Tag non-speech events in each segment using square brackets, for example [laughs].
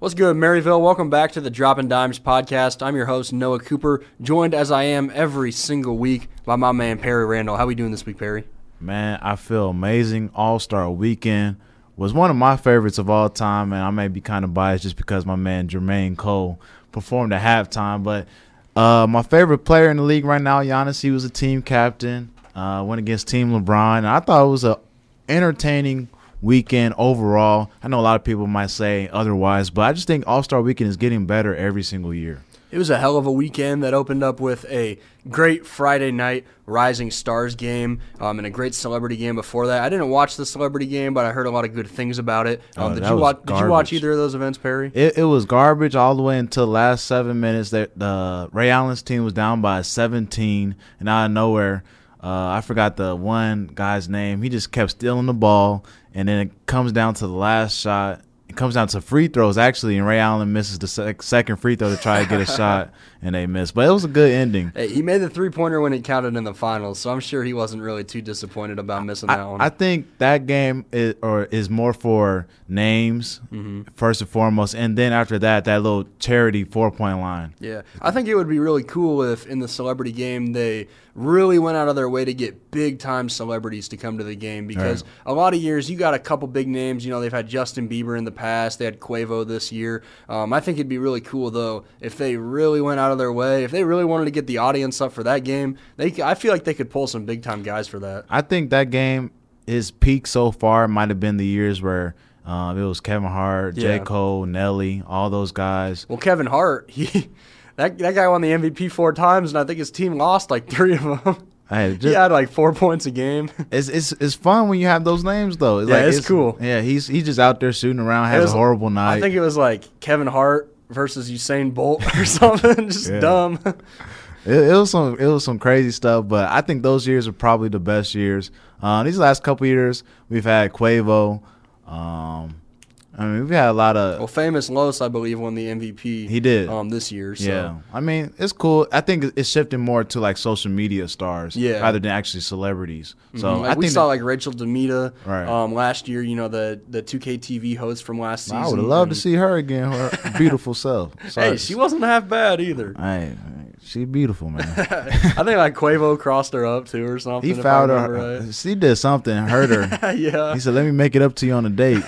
What's good, Maryville? Welcome back to the Dropping Dimes podcast. I'm your host, Noah Cooper, joined as I am every single week by my man, Perry Randall. How are we doing this week, Perry? Man, I feel amazing. All Star Weekend was one of my favorites of all time, and I may be kind of biased just because my man Jermaine Cole performed at halftime. But uh, my favorite player in the league right now, Giannis, he was a team captain. Uh, went against Team LeBron, and I thought it was a entertaining weekend overall. I know a lot of people might say otherwise, but I just think All Star Weekend is getting better every single year. It was a hell of a weekend that opened up with a great Friday night Rising Stars game um, and a great celebrity game before that. I didn't watch the celebrity game, but I heard a lot of good things about it. Um, Oh, did you watch? Did you watch either of those events, Perry? It, it was garbage all the way until the last seven minutes. That the Ray Allen's team was down by 17, and out of nowhere, uh, I forgot the one guy's name. He just kept stealing the ball, and then it comes down to the last shot. It comes down to free throws actually, and Ray Allen misses the sec- second free throw to try to get a [laughs] shot, and they miss. But it was a good ending. Hey, he made the three pointer when it counted in the finals, so I'm sure he wasn't really too disappointed about missing that one. I, I think that game is or is more for names Mm-hmm. first and foremost, and then after that, that little charity four point line. Yeah, I think it would be really cool if in the celebrity game they really went out of their way to get big time celebrities to come to the game because a lot of years you got a couple big names. You know, they've had Justin Bieber in the past, they had Quavo this year. Um, I think it'd be really cool though if they really went out of their way, if they really wanted to get the audience up for that game. They, I feel like they could pull some big time guys for that. I think that game, his peak so far might have been the years where um, it was Kevin Hart, Yeah. J. Cole, Nelly, all those guys. Well, Kevin Hart, he. That, that guy won the MVP four times, and I think his team lost like three of them. Hey, [laughs] he had like four points a game. [laughs] it's, it's it's fun when you have those names though. It's Yeah, like, it's cool. Yeah, he's he's just out there shooting around, has was- a horrible night. I think it was like Kevin Hart versus Usain Bolt [laughs] or something. [laughs] Just Yeah. dumb. [laughs] It, it was some it was some crazy stuff, but I think those years are probably the best years. Uh, these last couple years, we've had Quavo. Um, I mean, we've had a lot of Well, famous Los, I believe, won the MVP. He did. um, this year. So. Yeah, I mean it's cool. I think it's shifting more to like social media stars, Yeah. rather than actually celebrities. So Mhm. Like I we think saw that- like Rachel DeMita Right. um, last year. You know the the 2K TV host from last season. I would have loved to see her again, her [laughs] beautiful self. Hey, she wasn't half bad either. Hey, she beautiful, man. [laughs] I think like Quavo crossed her up too or something. He fouled her. right. [laughs] She did something, hurt her. [laughs] yeah. He said, "Let me make it up to you on a date."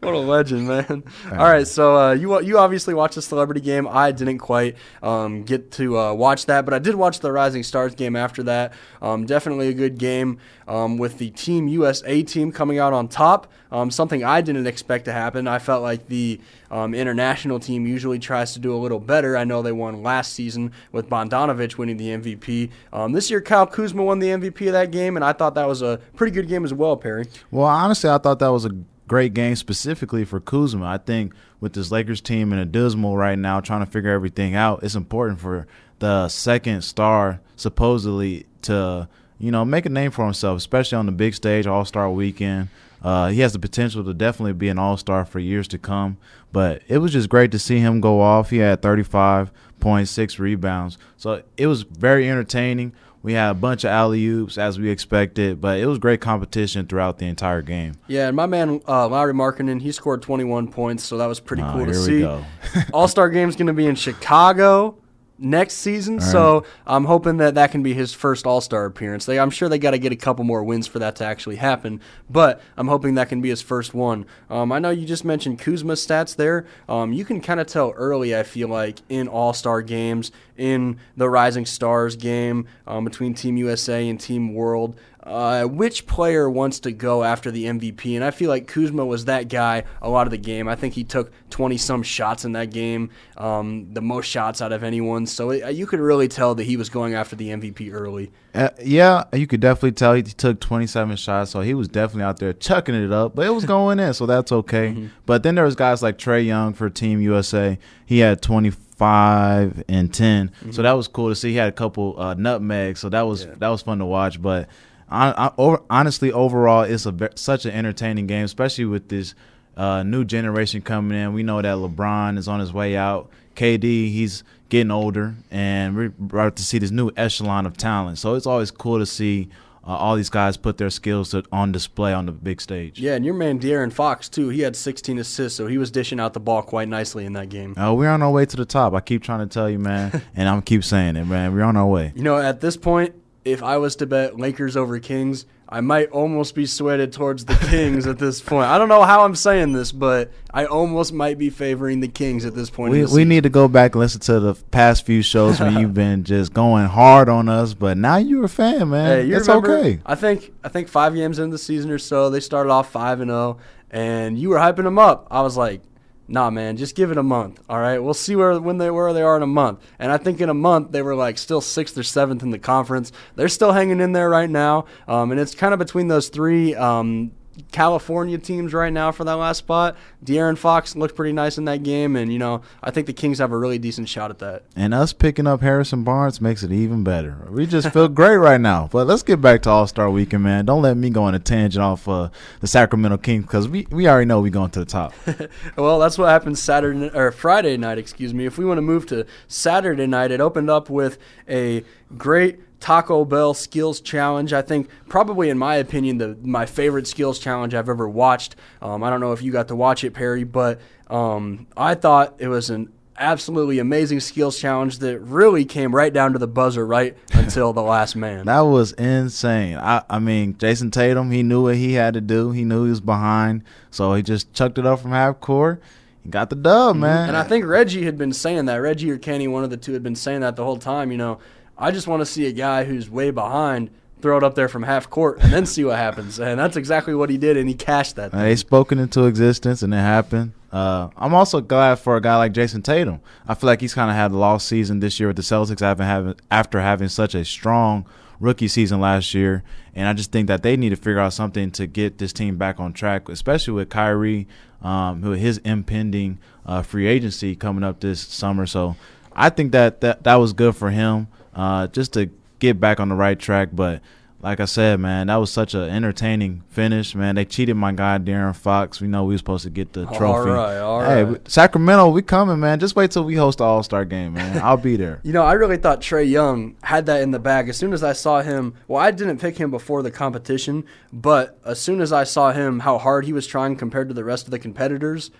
what a legend, man! All right, so uh, you you obviously watched the celebrity game. I didn't quite um, get to uh, watch that, but I did watch the Rising Stars game after that. Um, definitely a good game um, with the Team USA team coming out on top. Um, something I didn't expect to happen. I felt like the um, international team usually tries to do a little better. I know they won last season with Bogdanovic winning the MVP. Um, this year, Kyle Kuzma won the MVP of that game, and I thought that was a pretty good game as well, Perry. Well, honestly, I thought that was a great game specifically for Kuzma. I think with this Lakers team in a dismal right now, trying to figure everything out, it's important for the second star supposedly to you know make a name for himself, especially on the big stage, All Star Weekend. Uh, he has the potential to definitely be an All Star for years to come. But it was just great to see him go off. He had 35.6 rebounds, so it was very entertaining. We had a bunch of alley oops as we expected, but it was great competition throughout the entire game. Yeah, and my man uh, Lauri Markkanen, he scored 21 points, so that was pretty Oh, cool to see. [laughs] All Star Game's going to be in Chicago next season, so I'm hoping that that can be his first All Star appearance. They, I'm sure they got to get a couple more wins for that to actually happen, but I'm hoping that can be his first one. Um, I know you just mentioned Kuzma's stats there. Um, you can kind of tell early, I feel like, in All Star games, in the Rising Stars game um, between Team USA and Team World uh, which player wants to go after the MVP? And I feel like Kuzma was that guy a lot of the game. I think he took 20 some shots in that game, um, the most shots out of anyone. So it, you could really tell that he was going after the MVP early. Uh, yeah, you could definitely tell he took 27 shots, so he was definitely out there chucking it up, but it was going in, so that's okay. [laughs] But then there was guys like Trae Young for Team USA. He had 25 and 10, so that was cool to see. He had a couple uh, nutmegs, so that was Yeah. that was fun to watch. But I, I, honestly, overall, it's a such an entertaining game, especially with this uh, new generation coming in. We know that LeBron is on his way out. KD, he's getting older, and we're about to see this new echelon of talent. So it's always cool to see uh, all these guys put their skills to, on display on the big stage. Yeah, and your man De'Aaron Fox too. He had 16 assists, so he was dishing out the ball quite nicely in that game. Uh, we're on our way to the top. I keep trying to tell you, man, [laughs] and I'm keep saying it, man. We're on our way. You know, at this point, if I was to bet Lakers over Kings, I might almost be swayed towards the Kings at this point. I don't know how I'm saying this, but I almost might be favoring the Kings at this point. We we need to go back and listen to the past few shows when you've [laughs] been just going hard on us, but now you're a fan, man. Hey, it's remember, okay. I think I think five games into the season or so, they started off five and zero, and you were hyping them up. I was like, nah, man, just give it a month. All right, we'll see where when they where they are in a month. And I think in a month they were like still sixth or seventh in the conference. They're still hanging in there right now, um, and it's kind of between those three. Um, California teams right now for that last spot. De'Aaron Fox looked pretty nice in that game, and you know I think the Kings have a really decent shot at that. And us picking up Harrison Barnes makes it even better. We just feel [laughs] great right now. But let's get back to All Star Weekend, man. Don't let me go on a tangent off uh, the Sacramento Kings because we, we already know we're going to the top. [laughs] well, that's what happened Saturday or Friday night, excuse me. If we want to move to Saturday night, it opened up with a great Taco Bell skills challenge. I think probably in my opinion the my favorite skills challenge I've ever watched. Um, I don't know if you got to watch it, Perry, but um, I thought it was an absolutely amazing skills challenge that really came right down to the buzzer right [laughs] until the last man. That was insane. I, I mean, Jayson Tatum, he knew what he had to do. He knew he was behind, so he just chucked it up from half court. He got the dub, man. And I think Reggie had been saying that. Reggie or Kenny, one of the two, had been saying that the whole time. You know, I just want to see a guy who's way behind throw it up there from half court and then see what happens. And that's exactly what he did, and he cashed that. Thing. He spoken into existence, and it happened. Uh, I'm also glad for a guy like Jayson Tatum. I feel like he's kind of had a lost season this year with the Celtics having, having after having such a strong rookie season last year, and I just think that they need to figure out something to get this team back on track, especially with Kyrie, um, who his impending uh, free agency coming up this summer. So I think that that, that was good for him uh, just to get back on the right track. But like I said, man, that was such an entertaining finish, man. They cheated my guy De'Aaron Fox. We know we were supposed to get the trophy. All right, all hey, right. Sacramento, we coming, man. Just wait till we host the All Star game, man. I'll be there. [laughs] You know, I really thought Trae Young had that in the bag. As soon as I saw him, well, I didn't pick him before the competition, but as soon as I saw him, how hard he was trying compared to the rest of the competitors,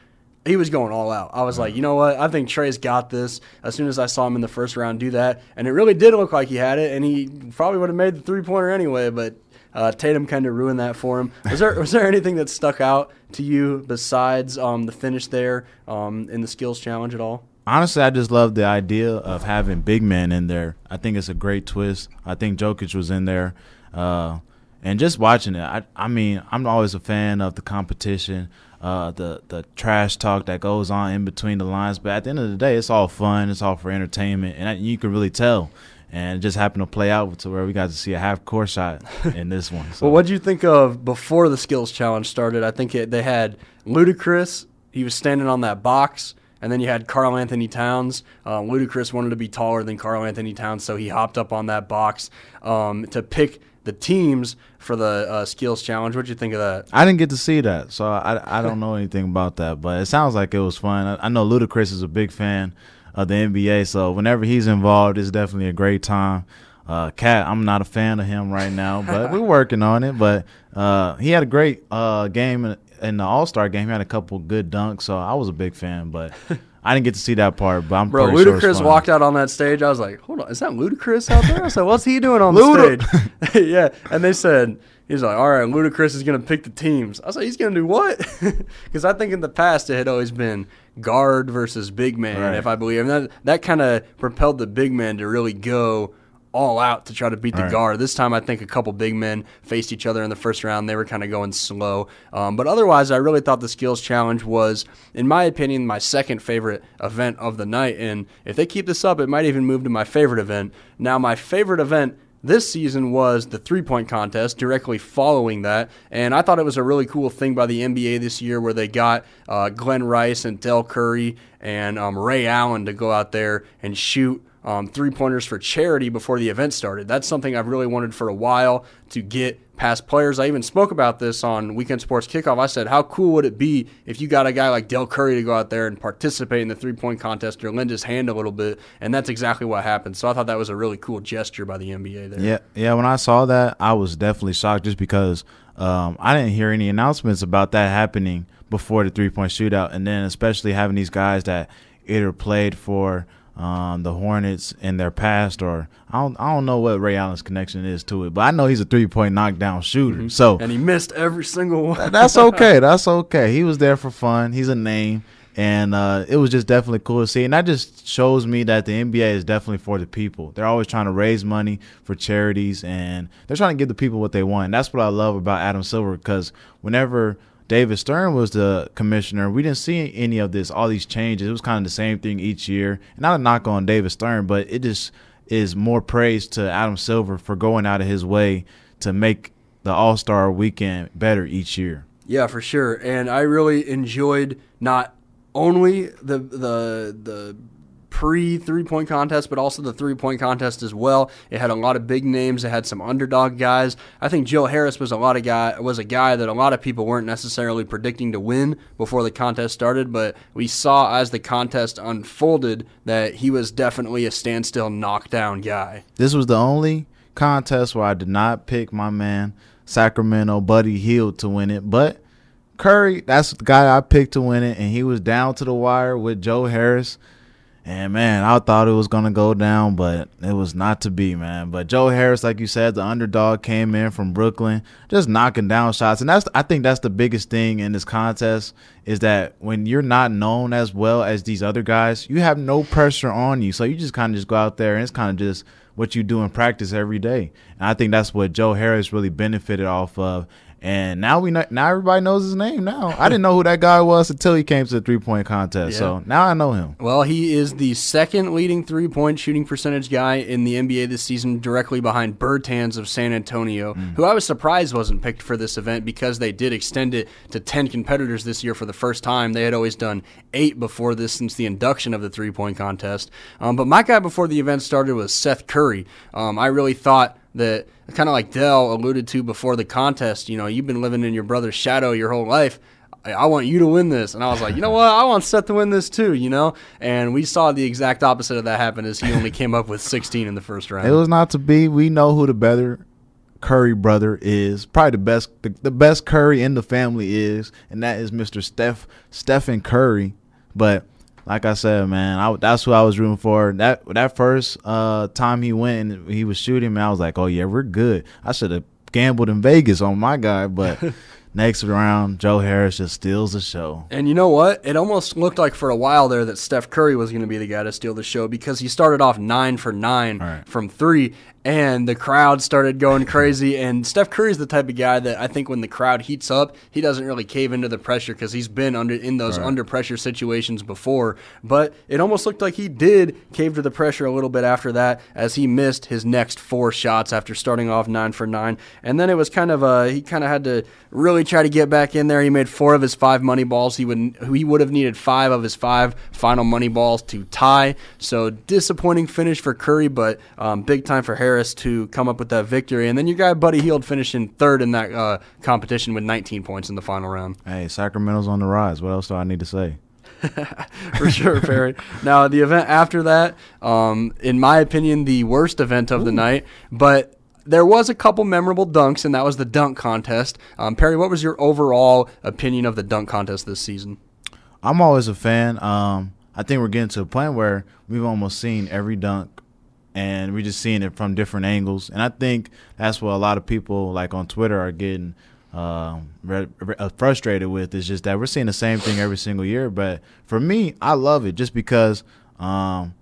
he was going all out. I was like, you know what? I think Trae's got this. As soon as I saw him in the first round do that, and it really did look like he had it, and he probably would have made the three pointer anyway. But uh, Tatum kind of ruined that for him. Was there was there anything that stuck out to you besides um, the finish there um, in the skills challenge at all? Honestly, I just love the idea of having big men in there. I think it's a great twist. I think Jokic was in there. Uh, and just watching it, I, I mean, I'm always a fan of the competition uh, the the trash talk that goes on in between the lines. But at the end of the day, it's all fun. It's all for entertainment, and you can really tell. And it just happened to play out to where we got to see a half court shot in this one. [laughs] So. well, what did you think of before the skills challenge started? I think it, they had Ludacris. He was standing on that box. And then you had Karl-Anthony Towns. Uh, Ludacris wanted to be taller than Karl-Anthony Towns, so he hopped up on that box um, to pick the teams for the uh, skills challenge. What'd you think of that? I didn't get to see that, so I, I don't [laughs] know anything about that. But it sounds like it was fun. I, I know Ludacris is a big fan of the NBA, so whenever he's involved, it's definitely a great time. Uh, Cat, I'm not a fan of him right now, but we're [laughs] working on it. But uh, he had a great uh, game in, in the All Star game. He had a couple good dunks, so I was a big fan. But [laughs] I didn't get to see that part, but I'm Bro, Ludacris sure walked out on that stage. I was like, hold on, is that Ludacris out there? I said, what's he doing on the stage? [laughs] yeah. And they said, he's like, all right, Ludacris is going to pick the teams. I was like, he's going to do what? [laughs] Because I think in the past it had always been guard versus big man, Right. if I believe. And that, that kind of propelled the big man to really go all out to try to beat the Right. guard. This time, I think a couple big men faced each other in the first round. They were kind of going slow. Um, but otherwise, I really thought the skills challenge was, in my opinion, my second favorite event of the night. And if they keep this up, it might even move to my favorite event. Now, my favorite event this season was the three point contest, directly following that. And I thought it was a really cool thing by the NBA this year where they got uh, Glenn Rice and Dell Curry and um, Ray Allen to go out there and shoot um, three pointers for charity before the event started. That's something I've really wanted for a while to get past players. I even spoke about this on Weekend Sports Kickoff. I said, how cool would it be if you got a guy like Dell Curry to go out there and participate in the three point contest or lend his hand a little bit? And that's exactly what happened. So I thought that was a really cool gesture by the NBA there. Yeah, yeah. When I saw that, I was definitely shocked just because um, I didn't hear any announcements about that happening before the three point shootout, and then especially having these guys that either played for um, the Hornets in their past, or I don't, I don't know what Ray Allen's connection is to it, but I know he's a three point knockdown shooter. Mm-hmm. So and he missed every single one. that's okay. That's okay. He was there for fun. He's a name, and uh, it was just definitely cool to see. And that just shows me that the NBA is definitely for the people. They're always trying to raise money for charities, and they're trying to give the people what they want. And that's what I love about Adam Silver because whenever David Stern was the commissioner, we didn't see any of this, all these changes. It was kind of the same thing each year. And not a knock on David Stern, but it just is more praise to Adam Silver for going out of his way to make the All Star weekend better each year. Yeah, for sure. And I really enjoyed not only the the the pre three point contest, but also the three point contest as well. It had a lot of big names. It had some underdog guys. I think Joe Harris was a lot of guy was a guy that a lot of people weren't necessarily predicting to win before the contest started, but we saw as the contest unfolded that he was definitely a standstill knockdown guy. This was the only contest where I did not pick my man Sacramento Buddy Hield to win it, but Curry, that's the guy I picked to win it, and he was down to the wire with Joe Harris. And man, I thought it was gonna go down, but it was not to be, man. But Joe Harris, like you said, the underdog came in from Brooklyn, just knocking down shots. And that's I think that's the biggest thing in this contest is that when you're not known as well as these other guys, you have no pressure on you. So you just kind of just go out there and it's kind of just what you do in practice every day. And I think that's what Joe Harris really benefited off of. And now we know, now everybody knows his name. Now I didn't know who that guy was until he came to the three point contest. Yeah. So now I know him. Well, he is the second leading three point shooting percentage guy in the NBA this season, directly behind Bertans of San Antonio, mm. who I was surprised wasn't picked for this event because they did extend it to ten competitors this year for the first time. They had always done eight before this since the induction of the three point contest. Um, but my guy before the event started was Seth Curry. Um, I really thought that kind of like Dell alluded to before the contest, you know, you've been living in your brother's shadow your whole life. I want you to win this. And I was like, you know what? I want Seth to win this too, you know? And we saw the exact opposite of that happen as he only [laughs] came up with 16 in the first round. It was not to be. We know who the better Curry brother is. Probably the best the, the best Curry in the family is, and that is Mr. Steph Stephen Curry. But like I said, man, I, that's who I was rooting for. That that first uh, time he went and he was shooting, man, I was like, oh yeah, we're good. I should have gambled in Vegas on my guy, but [laughs] next round, Joe Harris just steals the show. And you know what? It almost looked like for a while there that Steph Curry was going to be the guy to steal the show because he started off nine for nine right. from three, and the crowd started going crazy. And Steph Curry is the type of guy that I think when the crowd heats up, he doesn't really cave into the pressure because he's been under in those right. under pressure situations before. But it almost looked like he did cave to the pressure a little bit after that, as he missed his next four shots after starting off nine for nine. And then it was kind of uh, he kind of had to really try to get back in there. He made four of his five money balls. He would he would have needed five of his five final money balls to tie. So disappointing finish for Curry, but um, big time for Harris Harris to come up with that victory. And then your guy Buddy Hield finishing third in that uh, competition with 19 points in the final round. Hey, Sacramento's on the rise. What else do I need to say? [laughs] For sure, Perry. now the event after that, um, in my opinion, the worst event of Ooh. the night, but there was a couple memorable dunks, and that was the dunk contest. Um, Perry, what was your overall opinion of the dunk contest this season? I'm always a fan. Um, I think we're getting to a point where we've almost seen every dunk and we're just seeing it from different angles. And I think that's what a lot of people like on Twitter are getting uh, re- re- uh, frustrated with. Is just that we're seeing the same thing every single year. But for me, I love it just because um,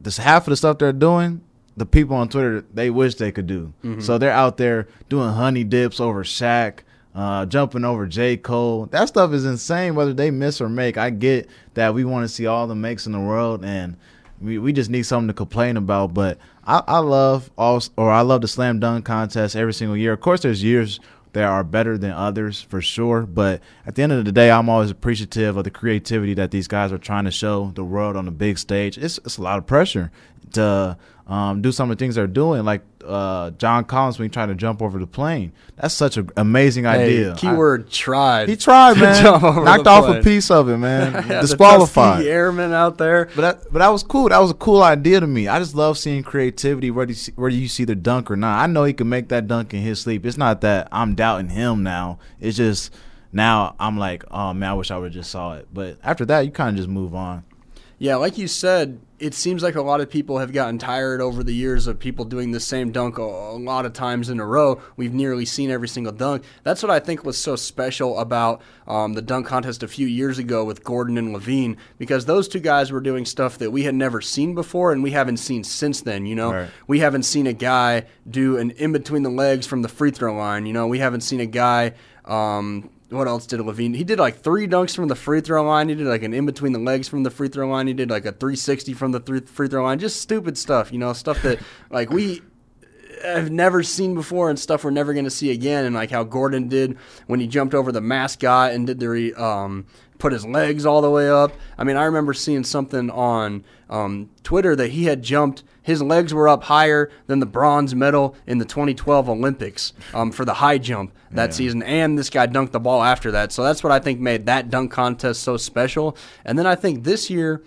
this half of the stuff they're doing. The people on Twitter, they wish they could do. Mm-hmm. So they're out there doing honey dips over Shaq, uh, jumping over J. Cole. That stuff is insane, whether they miss or make. I get that we want to see all the makes in the world, and we, we just need something to complain about. But I, I love all or I love the slam dunk contest every single year. Of course, there's years that are better than others for sure. But at the end of the day, I'm always appreciative of the creativity that these guys are trying to show the world on the big stage. It's, it's a lot of pressure. to um, do some of the things they're doing, like uh, John Collins when he tried to jump over the plane. That's such an amazing Hey, idea. keyword tried. He tried, [laughs] man. Knocked the off plane. a piece of it, man. [laughs] Yeah, the Disqualified. Tuskegee Airmen out there. But that, but that was cool. That was a cool idea to me. I just love seeing creativity whether you see, whether you see the dunk or not. I know he can make that dunk in his sleep. It's not that I'm doubting him now. It's just now I'm like, oh man, I wish I would have just saw it. But after that, you kind of just move on. Yeah, like you said, it seems like a lot of people have gotten tired over the years of people doing the same dunk a, a lot of times in a row. We've nearly seen every single dunk. That's what I think was so special about um, the dunk contest a few years ago with Gordon and LaVine, because those two guys were doing stuff that we had never seen before and we haven't seen since then. You know, Right. we haven't seen a guy do an in between the legs from the free throw line. You know, we haven't seen a guy. Um, what else did LaVine? He did like three dunks from the free throw line. He did like an in between the legs from the free throw line. He did like a 360 from the th- free throw line. Just stupid stuff, you know, stuff that [laughs] like we have never seen before and stuff we're never going to see again. And like how Gordon did when he jumped over the mascot and did the re- um, put his legs all the way up. I mean, I remember seeing something on um, Twitter that he had jumped. His legs were up higher than the bronze medal in the 2012 Olympics um, for the high jump that Yeah. season. And this guy dunked the ball after that. So that's what I think made that dunk contest so special. And then I think this year,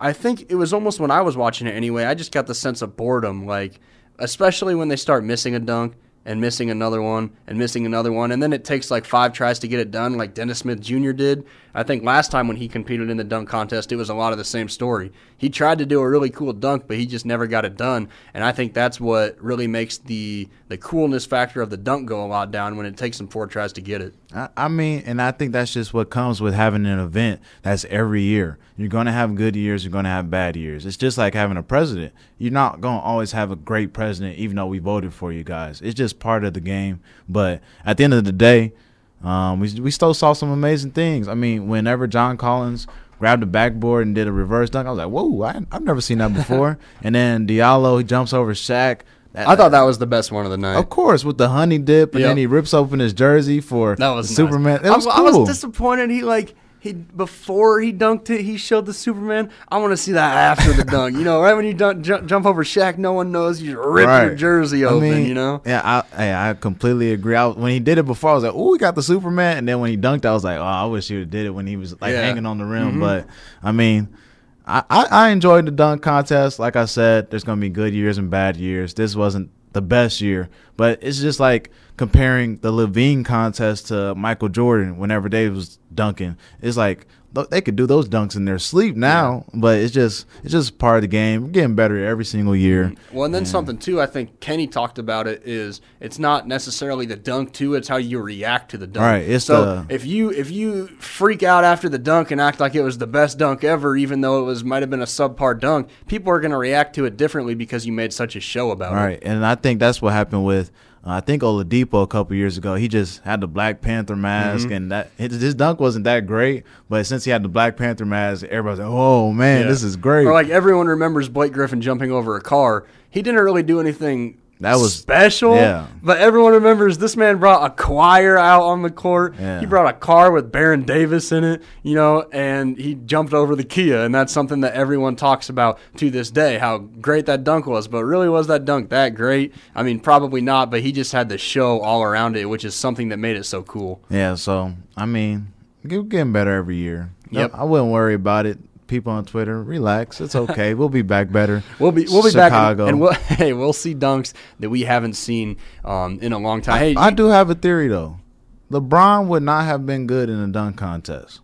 I think it was almost when I was watching it anyway. I just got the sense of boredom, like especially when they start missing a dunk and missing another one and missing another one, and then it takes like five tries to get it done, like Dennis Smith Jr. did. I think last time when he competed in the dunk contest, it was a lot of the same story. He tried to do a really cool dunk, but he just never got it done, and I think that's what really makes the the coolness factor of the dunk go a lot down when it takes him four tries to get it. I, I mean, and I think that's just what comes with having an event that's every year. You're going to have good years, you're going to have bad years. It's just like having a president. You're not going to always have a great president, even though we voted for you guys. It's just part of the game. But at the end of the day, um, we, we still saw some amazing things. I mean, whenever John Collins grabbed the backboard and did a reverse dunk, I was like, whoa, I, I've never seen that before. [laughs] and then Diallo, he jumps over Shaq. That- I thought that was the best one of the night. of course, with the honey dip, and Yep. then he rips open his jersey for That was the nice. Superman. It was I, cool. I was disappointed. He like he before he dunked it, he showed the Superman. I want to see that after the dunk. You know, right when you dunk, jump, jump over Shaq, no one knows you just rip your Right. jersey I open. mean, you know. Yeah, I, I I completely agree. I, when he did it before, I was like, "Oh, we got the Superman," and then when he dunked, I was like, "Oh, I wish he would have did it when he was like Yeah. hanging on the rim." Mhm. But I mean, I, I I enjoyed the dunk contest. Like I said, there's gonna be good years and bad years. This wasn't the best year, but it's just like comparing the LaVine contest to Michael Jordan whenever they was dunking. It's like they could do those dunks in their sleep now, but it's just it's just part of the game. We're getting better every single year. Well, and then something too. I think Kenny talked about it. Is it's not necessarily the dunk too. It's how you react to the dunk. Right, it's so the- if you if you freak out after the dunk and act like it was the best dunk ever, even though it was might have been a subpar dunk, people are going to react to it differently because you made such a show about All it. right, and I think that's what happened with uh, I think Oladipo a couple years ago. He just had the Black Panther mask, Mm-hmm. and that his, his dunk wasn't that great. But since he had the Black Panther mask, everybody's like, "Oh man, Yeah. this is great." Or like everyone remembers Blake Griffin jumping over a car. He didn't really do anything That was- special. yeah. But everyone remembers this man brought a choir out on the court. Yeah. He brought a car with Baron Davis in it, you know, and he jumped over the Kia, and that's something that everyone talks about to this day, how great that dunk was. But really was that dunk that great? I mean, probably not, but he just had the show all around it, which is something that made it so cool. yeah, so I mean, getting better every year. Yep. I wouldn't worry about it. People on Twitter, relax. It's okay. we'll be back better. [laughs] We'll be we'll be back Chicago. and, and we'll [laughs] hey we'll see dunks that we haven't seen um, in a long time. Hey, I do have a theory though. LeBron would not have been good in a dunk contest.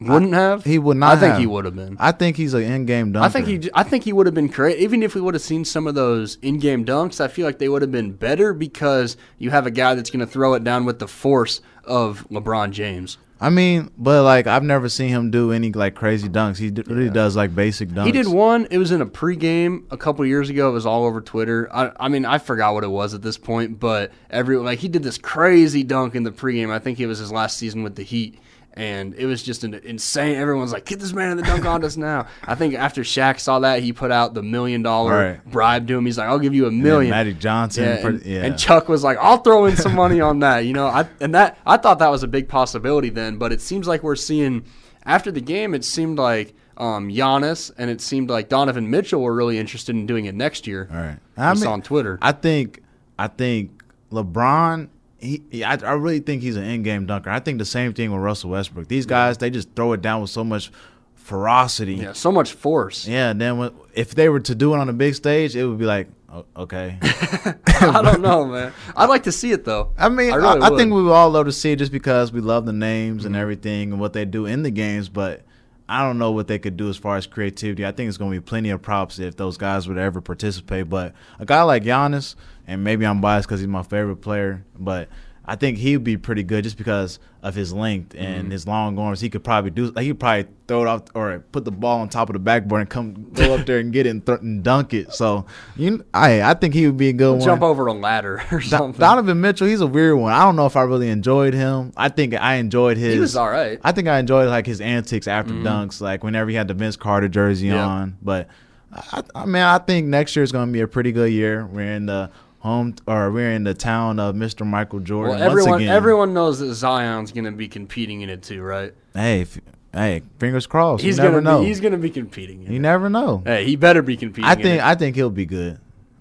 wouldn't have He would not. Have I think have. he would have been. I think he's an in-game dunker. I think he. I think he would have been great. Even if we would have seen some of those in-game dunks, I feel like they would have been better because you have a guy that's going to throw it down with the force of LeBron James. I mean, but like I've never seen him do any like crazy dunks. He d- really does like basic dunks. He did one. It was in a pregame a couple years ago. It was all over Twitter. I, I mean, I forgot what it was at this point, but every like he did this crazy dunk in the pregame. I think it was his last season with the Heat, and it was just an insane. Everyone's like, "Get this man in the dunk contest now!" I think after Shaq saw that, he put out the million dollar Right. bribe to him. He's like, "I'll give you a And million. Magic Johnson. Yeah, for- and, yeah. and Chuck was like, "I'll throw in some money on that," you know. I and that I thought that was a big possibility then, but it seems like we're seeing after the game. It seemed like um, Giannis, and it seemed like Donovan Mitchell were really interested in doing it next year. All right. I saw on Twitter. I think I think LeBron. He, he I, I really think he's an in-game dunker. I think the same thing with Russell Westbrook. These guys, they just throw it down with so much ferocity. yeah, so much force. Yeah, and then when, if they were to do it on a big stage, it would be like, oh, okay. [laughs] I don't know, man. I'd like to see it though. I mean, I I, really I would. think we would all love to see it just because we love the names Mm-hmm. and everything and what they do in the games. But I don't know what they could do as far as creativity. I think it's going to be plenty of props if those guys would ever participate. But a guy like Giannis, and maybe I'm biased because he's my favorite player, but I think he'd be pretty good just because of his length and Mm-hmm. his long arms. He could probably do like he probably throw it off or put the ball on top of the backboard and come go up there and get it and, th- and dunk it. So you, I I think he would be a good one. Jump over a ladder or something. Donovan Mitchell, he's a weird one. I don't know if I really enjoyed him. I think I enjoyed his. he was all right. I think I enjoyed like his antics after dunks, like whenever he had the Vince Carter jersey Yeah. on. But I, I mean, I think next year is going to be a pretty good year. We're in the home or we're in the town of Mr. Michael Jordan. Well, everyone Once again, everyone knows that Zion's going to be competing in it too, right? Hey, if, hey, fingers crossed. He's you never going know. to be he's going to be competing. In you it. never know. Hey, he better be competing. I in think it. I think he'll be good.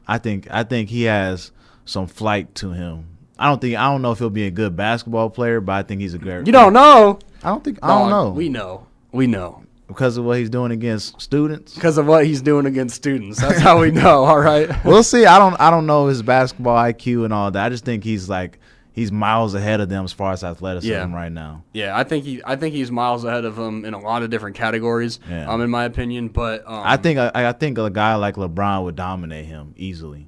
I think I think he has some flight to him. I don't think I don't know if he'll be a good basketball player, but I think he's a great. you don't know. I don't think I don't know We know. We know because of what he's doing against students. because of what he's doing against students. That's how we know. All right. [laughs] We'll see. I don't I don't know his basketball IQ and all that. I just think he's like he's miles ahead of them as far as athleticism Yeah. right now. Yeah, I think he I think he's miles ahead of him in a lot of different categories. Yeah. Um, in my opinion, but um, I think I, I think a guy like LeBron would dominate him easily.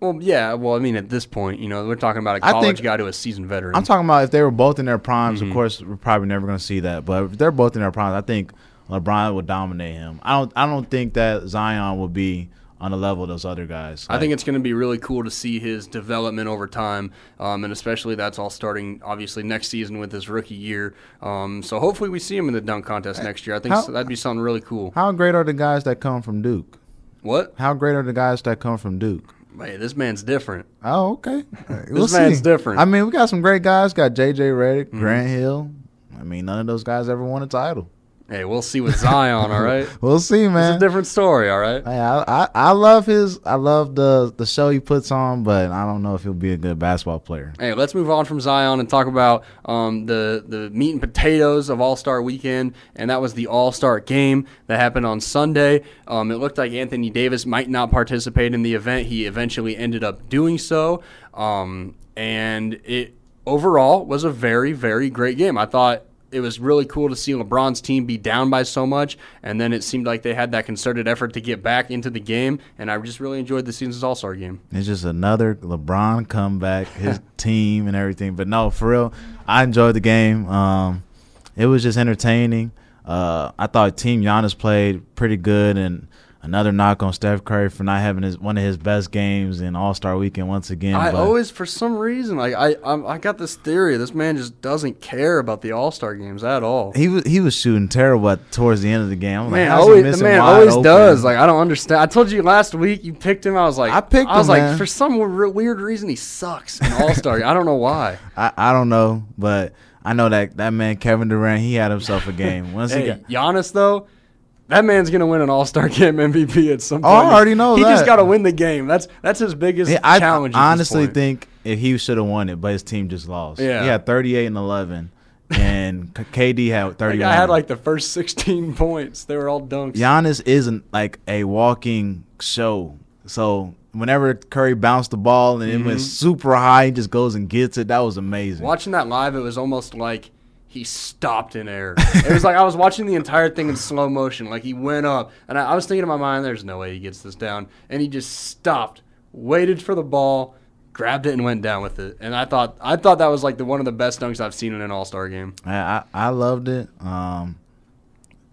Well, yeah. Well, I mean, at this point, you know, we're talking about a college think- guy to a seasoned veteran. I'm talking about if they were both in their primes. Mm-hmm. Of course, we're probably never going to see that. But if they're both in their primes, I think LeBron would dominate him. I don't I don't think that Zion will be on the level of those other guys. I think it's going to be really cool to see his development over time, um, and especially that's all starting obviously next season with his rookie year. Um, so hopefully we see him in the dunk contest next year. I think How- that'd be something really cool. how great are the guys that come from Duke? What? How great are the guys that come from Duke? Hey, this man's different. Oh, okay. [laughs] We'll man's see. different. I mean, we got some great guys. Got JJ Redick, Mm-hmm. Grant Hill. I mean, none of those guys ever won a title. Hey, we'll see with Zion. all right, [laughs] We'll see, man. it's a different story. All right. Hey, I, I I love his. I love the the show he puts on, but I don't know if he'll be a good basketball player. Hey, let's move on from Zion and talk about um, the the meat and potatoes of All Star Weekend, and that was the All Star Game that happened on Sunday. Um, it looked like Anthony Davis might not participate in the event. He eventually ended up doing so, um, and it overall was a very very great game. I thought. It was really cool to see LeBron's team be down by so much, and then it seemed like they had that concerted effort to get back into the game, and I just really enjoyed the season's All Star game. It's just another LeBron comeback, his [laughs] team and everything. But no, for real, I enjoyed the game. Um, it was just entertaining. Uh, I thought Team Giannis played pretty good, and another knock on Steph Curry for not having his one of his best games in All Star Weekend once again. I always, for some reason, like I, I'm, I got this theory. This man just doesn't care about the All Star games at all. he was he was shooting terrible at, towards the end of the game. I'm Man, he always, the man always open? does. Like I don't understand. I told you last week you picked him. I was like, I picked I was him, like, man. for some weird reason, he sucks in All Star. I don't know why. [laughs] I, I don't know, but I know that that man Kevin Durant he had himself a game. Once he Hey, got Giannis though. That man's gonna win an All Star Game MVP at some Oh, point. I already know He just got to win the game. That's that's his biggest Yeah, I challenge. this honestly think if he should have won it, but his team just lost. Yeah. he had 38 and 11, and [laughs] KD had thirty. I had like the first 16 [laughs] points. They were all dunks. Giannis isn't like a walking show. So whenever Curry bounced the ball and it went mm-hmm. super high, he just goes and gets it. That was amazing. Watching that live, it was almost like he stopped in air. it was like I was watching the entire thing in slow motion. Like he went up, and I, I was thinking in my mind, "There's no way he gets this down," and he just stopped, waited for the ball, grabbed it, and went down with it. And I thought, I thought that was like the one of the best dunks I've seen in an All Star game. I, I I loved it. Um,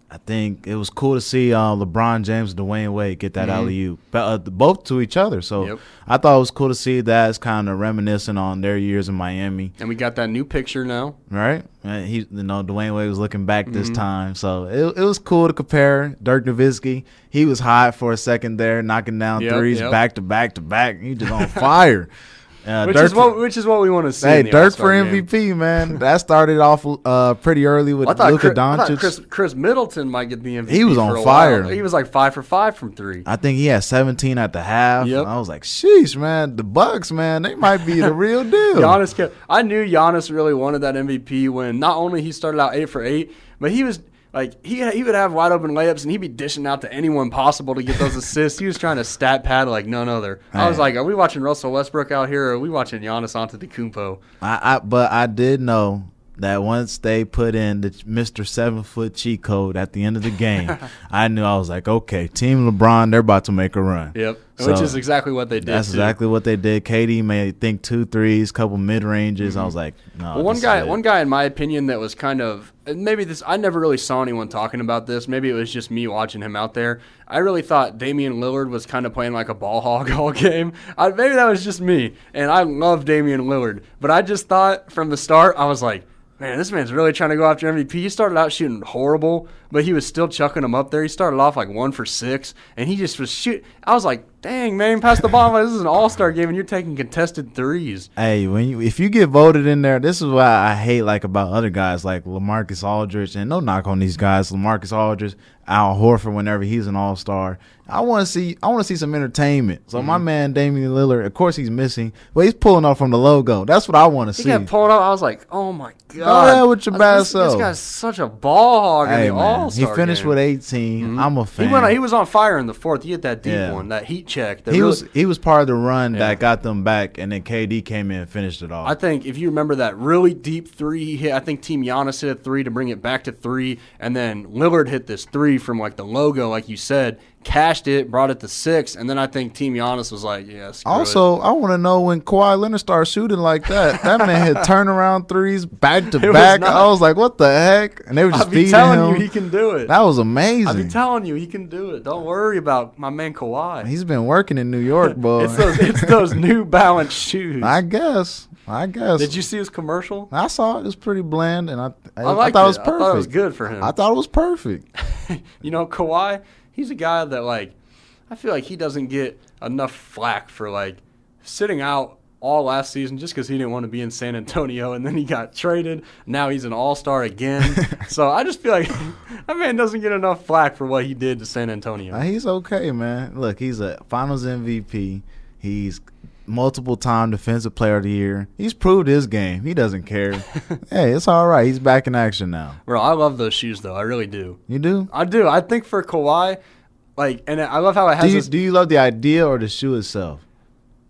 I think it was cool to see uh, LeBron James and Dwyane Wade get that alley oop, but uh, both to each other. So Yep. I thought it was cool to see that. It's kind of reminiscent on their years in Miami. And we got that new picture now. right? Uh, He, you know, Dwyane Wade was looking back Mm-hmm. this time, so it, it was cool to compare. Dirk Nowitzki, he was hot for a second there, knocking down Yep, threes yep. back to back to back. He just on fire. [laughs] Uh, which Dirk is what which is what we want to see. Hey, in the Dirk for All-Star game. MVP, man. [laughs] That started off uh, pretty early with I Luka Chris, I thought Doncic. Chris, Khris Middleton might get the MVP. He was for on a fire. while. He was like five for five from three. I think he had 17 at the half. Yep. I was like, sheesh, man. The Bucks, man, they might be the real [laughs] deal. Giannis kept, I knew Giannis really wanted that MVP when not only he started out eight for eight, but he was like he he would have wide open layups and he'd be dishing out to anyone possible to get those assists. He was trying to stat pad like none other. I was like, are we watching Russell Westbrook out here or are we watching Giannis Antetokounmpo? I, I but I did know that once they put in the Mr. Seven Foot cheat code at the end of the game, [laughs] I knew I was like, okay, Team LeBron, they're about to make a run. Yep, So, which is exactly what they did. That's too. exactly what they did. KD made think two threes, couple mid ranges. I was like, no. Mm-hmm. Well, one guy, one guy, in my opinion, that was kind of maybe this. I never really saw anyone talking about this. Maybe it was just me watching him out there. I really thought Damian Lillard was kind of playing like a ball hog [laughs] all game. I, maybe that was just me, and I love Damian Lillard, but I just thought from the start I was like. Man, this man's really trying to go after MVP. He started out shooting horrible, but he was still chucking them up there. He started off like one for six, and he just was shoot. I was like, "Dang, man, pass the ball! This is an All Star game, and you're taking contested threes. Hey, when you if you get voted in there, this is what I hate like about other guys like LaMarcus Aldridge and no knock on these guys, LaMarcus Aldridge, Al Horford whenever he's an all star. I want to see I want to see some entertainment. So Mm-hmm. my man Damian Lillard, of course he's missing, but he's pulling off from the logo. That's what I want to see. He see. pulled off. I was like, "Oh my god!" Go ahead with your was- bad this, self. This guy's such a ball hog Hey in the All he finished game. with 18. I'm a fan. He went. He was on fire in the fourth. He hit that deep Yeah. one, that heat check. that He really- was he was part of the run Yeah. that got them back, and then KD came in and finished it off. I think if you remember that really deep three he hit, I think Team Giannis hit a three to bring it back to three, and then Lillard hit this three from like the logo, like you said, cashed it, brought it to six, and then I think Team Giannis was like, "Yeah." screw it." Also, I want to know when Kawhi Leonard started shooting like that. [laughs] That man hit turnaround threes back to [laughs] It was back. not- I was like, "What the heck?" And they were just I'll be feeding telling him. you, he can do it. that was amazing. Be telling you, he can do it. Don't worry about my man Kawhi. He's been working in New York, [laughs] boy. it's those, it's those New Balance shoes. I guess. I guess. Did you see his commercial? I saw it. It was pretty bland, and I I, I, liked thought it was I perfect. thought it was good for him. I thought it was perfect. you know, Kawhi, he's a guy that like I feel like he doesn't get enough flack for like sitting out all last season just because he didn't want to be in San Antonio and then he got traded. Now he's an all star again. [laughs] so I just feel like [laughs] that man doesn't get enough flack for what he did to San Antonio. He's okay, man. Look, he's a Finals MVP. He's multiple time Defensive Player of the Year. He's proved his game. He doesn't care. [laughs] hey, it's all right. He's back in action now. Bro, I love those shoes though. I really do. You do? I do. I think for Kawhi, like, and I love how it has Do you, this do you love the idea or the shoe itself?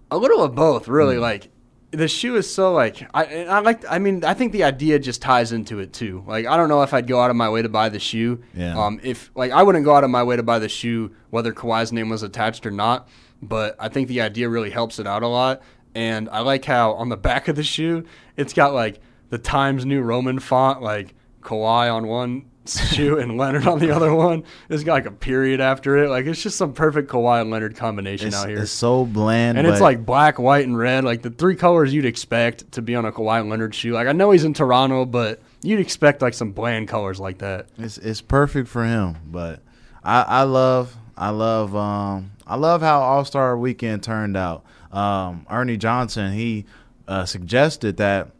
A little of both, really. Hmm. Like the shoe is so like I and I like. I mean, I think the idea just ties into it too. Like I don't know if I'd go out of my way to buy the shoe. Yeah. Um. If like I wouldn't go out of my way to buy the shoe whether Kawhi's name was attached or not. But I think the idea really helps it out a lot. And I like how on the [laughs] back of the shoe it's got like the Times New Roman font, like Kawhi on one [laughs] shoe and Leonard on the other one. It's got like a period after it. Like it's just some perfect Kawhi and Leonard combination It's, out here. it's so bland. And it's like black, white, and red, like the three colors you'd expect to be on a Kawhi Leonard shoe. Like I know he's in Toronto, but you'd expect like some bland colors like that. it's it's perfect for him. But I, I love I love um I love how All Star Weekend turned out. Um, Ernie Johnson he uh, suggested that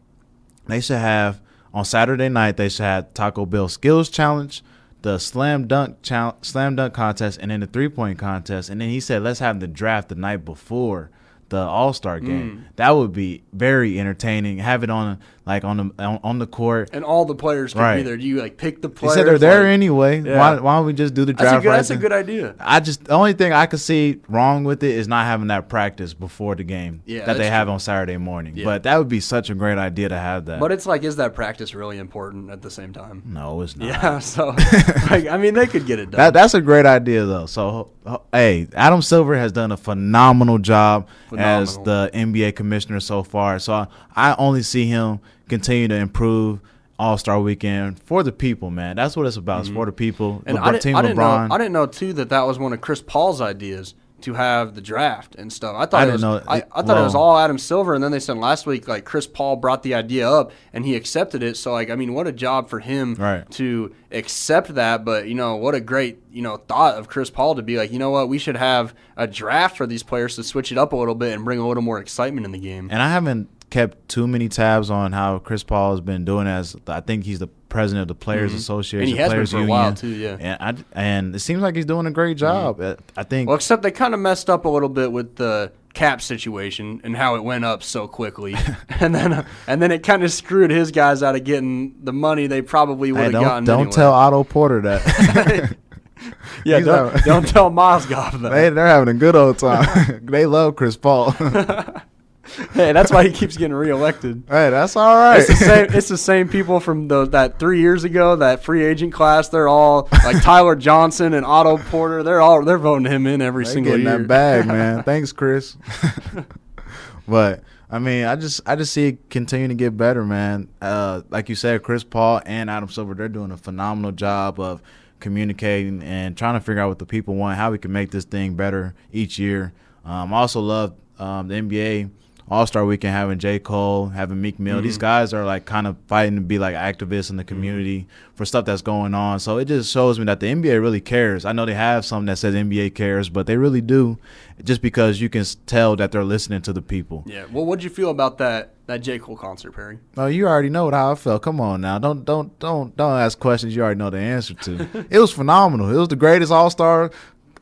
they should have on Saturday night they should have Taco Bell Skills Challenge, the slam dunk slam dunk contest, and then the three point contest. And then he said let's have the draft the night before the All Star mm. game. That would be very entertaining. Have it on like on the on, on the court. And all the players could be Right. there. Do you like pick the He players? said they're there like- anyway. Yeah. Why, why don't we just do the That's draft a good. right That's a good idea. I just the only thing I could see wrong with it is not having that practice before the game Yeah, that they have true. on Saturday morning. Yeah. But that would be such a great idea to have that. But it's like, is that practice really important at the same time? no, it's not. Yeah. [laughs] So, [laughs] like, I mean, they could get it done. That that's a great idea though. So hey, Adam Silver has done a phenomenal job as the NBA commissioner so far. So I, I only see him continue to improve All Star Weekend for the people, man. That's what it's about. It's for the people. Mm-hmm. and LeBron- I, didn't, Team I didn't know. I didn't know too that that was one of Chris Paul's ideas to have the draft and stuff. I thought I it was, I, I thought it was all Adam Silver, and then they said last week like Chris Paul brought the idea up and he accepted it. So like I mean, what a job for him Right. to accept that. But you know, what a great you know thought of Chris Paul to be like, you know what, we should have a draft for these players to switch it up a little bit and bring a little more excitement in the game. And I haven't kept too many tabs on how Chris Paul has been doing as I think he's the president of the Players Association, Mm-hmm. And he has been Players for a while, too, yeah. And I, and it seems like he's doing a great job. Uh, I think Well, except they kind of messed up a little bit with the cap situation and how it went up so quickly, [laughs] and then and then it kind of screwed his guys out of getting the money they probably would have don't gotten. don't anyway. tell Otto Porter that. [laughs] yeah, don't, don't tell Mozgov that. they they're having a good old time. [laughs] they love Chris Paul. [laughs] hey, that's why he keeps getting reelected. hey, that's all right. It's the same. [laughs] It's the same people from the, that three years ago, that free agent class. They're all like Tyler Johnson and Otto Porter. They're all they're voting him in every They single getting year. that bag, [laughs] man. Thanks, Chris. but I mean, I just I just see it continuing to get better, man. Uh, like you said, Chris Paul and Adam Silver, they're doing a phenomenal job of communicating and trying to figure out what the people want, how we can make this thing better each year. Um, I also love um, the NBA All Star Weekend having J Cole, having Meek Mill. These mm. guys are like kind of fighting to be like activists in the mm. community for stuff that's going on. So it just shows me that the NBA really cares. I know they have something that says NBA cares, but they really do, just because you can tell that they're listening to the people. yeah. Well, what'd you feel about that that J Cole concert, Perry? Oh, you already know how I felt. Come on now, don't don't don't don't ask questions you already know the answer to. it was phenomenal. It was the greatest All Star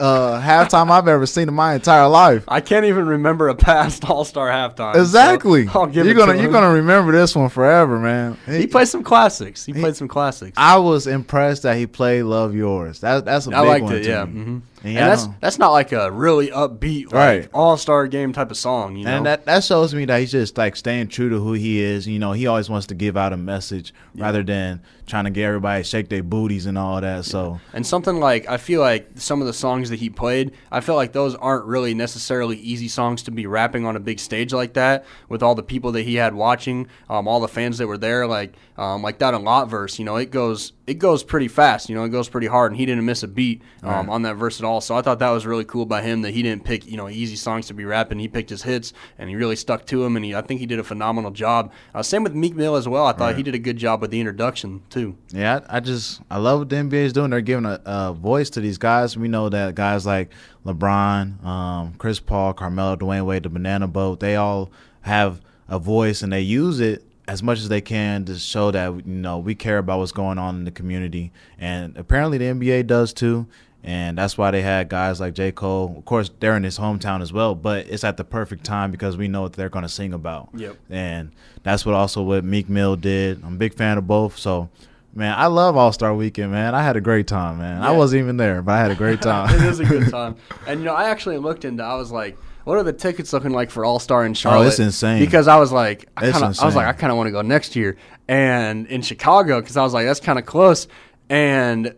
uh, halftime I've ever seen in my entire life. I can't even remember a past [laughs] All Star halftime. so Exactly. I'll give you're gonna to you're gonna remember this one forever, man. He played some classics. He, played some classics. I was impressed that he played "Love Yours." That that's a I big liked one it, yeah. me. And And, yeah, I that's that's not like a really upbeat, like Right. all star game type of song, you know. And that that shows me that he's just like staying true to who he is. You know, he always wants to give out a message rather than trying to get everybody to shake their booties and all that. So And something like I feel like some of the songs that he played, I feel like those aren't really necessarily easy songs to be rapping on a big stage like that with all the people that he had watching, um, all the fans that were there, like um, like that in lot verse. You know, it goes it goes pretty fast. You know, it goes pretty hard, and he didn't miss a beat um, on that verse at all. So I thought that was really cool by him that he didn't pick you know easy songs to be rapping. He picked his hits, and he really stuck to him. And he, I think he did a phenomenal job. Uh, same with Meek Mill as well. I thought he did a good job with the introduction too. Yeah, I, I just I love what the NBA is doing. They're giving a, a voice to these guys. We know that guys like LeBron, um, Chris Paul, Carmelo, Dwyane Wade, the Banana Boat, they all have a voice and they use it as much as they can to show that you know we care about what's going on in the community. And apparently the NBA does too. And that's why they had guys like J. Cole. Of course, they're in his hometown as well, but it's at the perfect time because we know what they're going to sing about. Yep. And that's what also what Meek Mill did. I'm a big fan of both. So, man, I love All Star Weekend, man. I had a great time, man. I wasn't even there, but I had a great [laughs] it time. is a good [laughs] time. And you know, I actually looked into. I was like, what are the tickets looking like for All Star in Charlotte? Oh, it's insane. Because I was like, I, kinda, I was like, I kind of want to go next year, and in Chicago because I was like, that's kind of close. And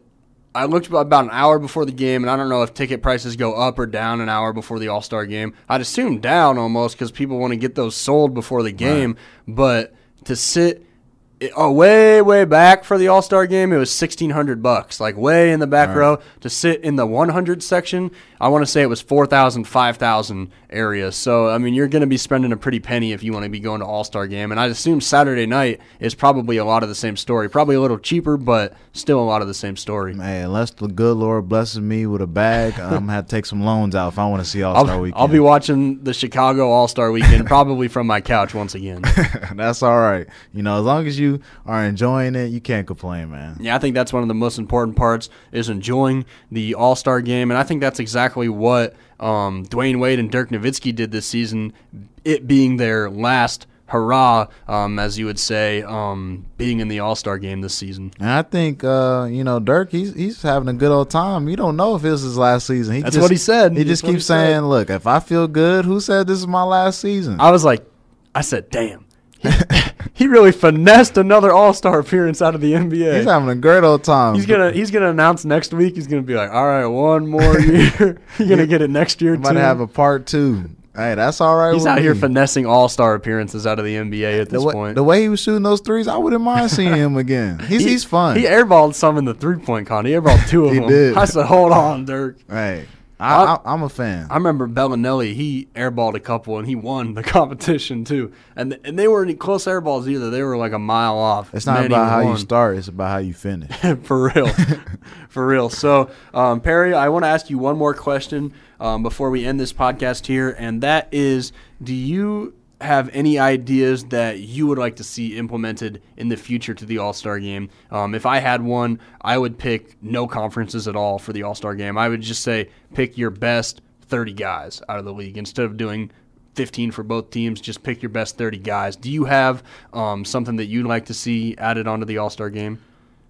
I looked about an hour before the game, and I don't know if ticket prices go up or down an hour before the All Star game. I'd assume down almost because people want to get those sold before the game. But to sit it- oh, way, way back for the All Star game, it was sixteen hundred bucks. Like way in the back row to sit in the one hundred section. I want to say it was 4,000, 5,000 area. So I mean, you're going to be spending a pretty penny if you want to be going to All Star game. And I assume Saturday night is probably a lot of the same story. Probably a little cheaper, but still a lot of the same story. Man, unless the good Lord blesses me with a bag, I'm gonna have to take some loans out if I want to see All Star Weekend. I'll be watching the Chicago All Star weekend [laughs] probably from my couch once again. [laughs] That's all right. You know, as long as you are enjoying it, you can't complain, man. Yeah, I think that's one of the most important parts is enjoying the All Star game, and I think that's exactly what um, Dwyane Wade and Dirk Nowitzki did this season. It being their last hurrah, um, as you would say, um, being in the All Star game this season. And I think uh, you know Dirk, he's he's having a good old time. You don't know if this is his last season. He That's just- what he said. He That's just keeps said. saying, "Look, if I feel good, who said this is my last season?" I was like, I said, damn. He, [laughs] he really finessed another All Star appearance out of the NBA. He's having a great old time. He's gonna he's gonna announce next week. He's gonna be like, all right, one more [laughs] year. [laughs] You're gonna get it next year too. might have a part two. Hey, that's all right. He's out here finessing all star appearances out of the NBA at the this way, point. the way he was shooting those threes, I wouldn't mind seeing him again. He's He- he's fun. He airballed some in the three point con. He airballed two of He them. did. I said, hold on, Dirk. Hey, I, I, I'm a fan. I remember Belinelli. He airballed a couple and he won the [laughs] competition too. And and they weren't close airballs either. They were like a mile off. It's not about how you start; it's about how you finish. [laughs] for real, [laughs] for real. So, um, Perry, I want to ask you one more question um, before we end this podcast here, and that is: Do you have any ideas that you would like to see implemented in the future to the All Star game? Um, if I had one, I would pick no conferences at all for the All Star game. I would just say pick your best 30 guys out of the league instead of doing 15 for both teams. Just pick your best 30 guys. Do you have um, something that you'd like to see added onto the All Star game?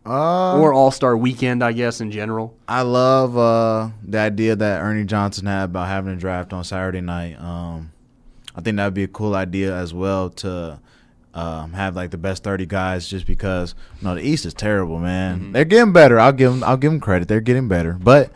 Uh, or All Star Weekend, I guess in general. I love uh, the idea that Ernie Johnson had about having a draft on Saturday night. Um, I think that would be a cool idea as well to um, have like the best thirty guys, just because you know the East is terrible, man. Mm-hmm. They're getting better. I'll give them. I'll give them credit. They're getting better, but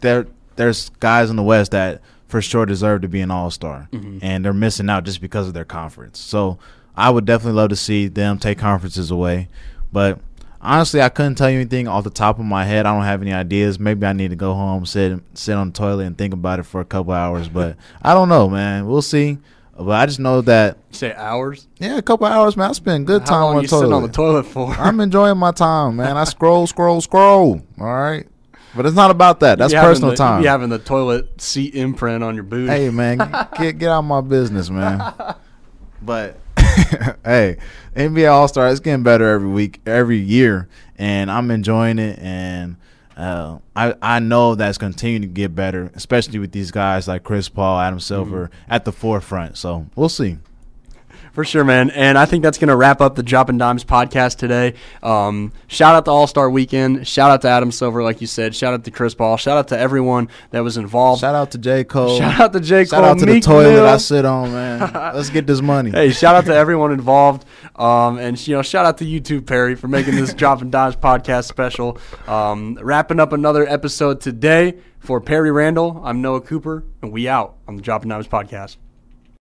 there there's guys in the West that for sure deserve to be an All Star, Mm-hmm. and they're missing out just because of their conference. So I would definitely love to see them take conferences away, but. Honestly, I couldn't tell you anything off the top of my head. I don't have any ideas. Maybe I need to go home, sit sit on the toilet, and think about it for a couple hours. But I don't know, man. We'll see. But I just know that You say hours? yeah, a couple hours, man. I spend good How time long on you the toilet. sitting on the toilet for? [laughs] I'm enjoying my time, man. I scroll, scroll, scroll. All right, but it's not about that. That's personal the, time. You having the toilet seat imprint on your booty. Hey, man, [laughs] get get out of my business, man. [laughs] But hey, NBA All Star, it's getting better every week, every year, and I'm enjoying it. And uh, I I know that's continuing to get better, especially with these guys like Chris Paul, Adam Silver Mm-hmm. at the forefront. So we'll see. For sure, man. And I think that's going to wrap up the Dropping Dimes podcast today. Um, shout out to All Star Weekend. Shout out to Adam Silver, like you said. Shout out to Chris Paul. Shout out to everyone that was involved. Shout out to J Cole. Shout out to J. Cole. Shout out to the toilet Mill. I sit on, man. Let's get this money. [laughs] Hey, shout out to everyone involved, um, and you know, shout out to you too, Perry, for making this [laughs] Dropping Dimes podcast special. Um, wrapping up another episode today for Perry Randall. I'm Noah Cooper, and we out on the Dropping Dimes podcast.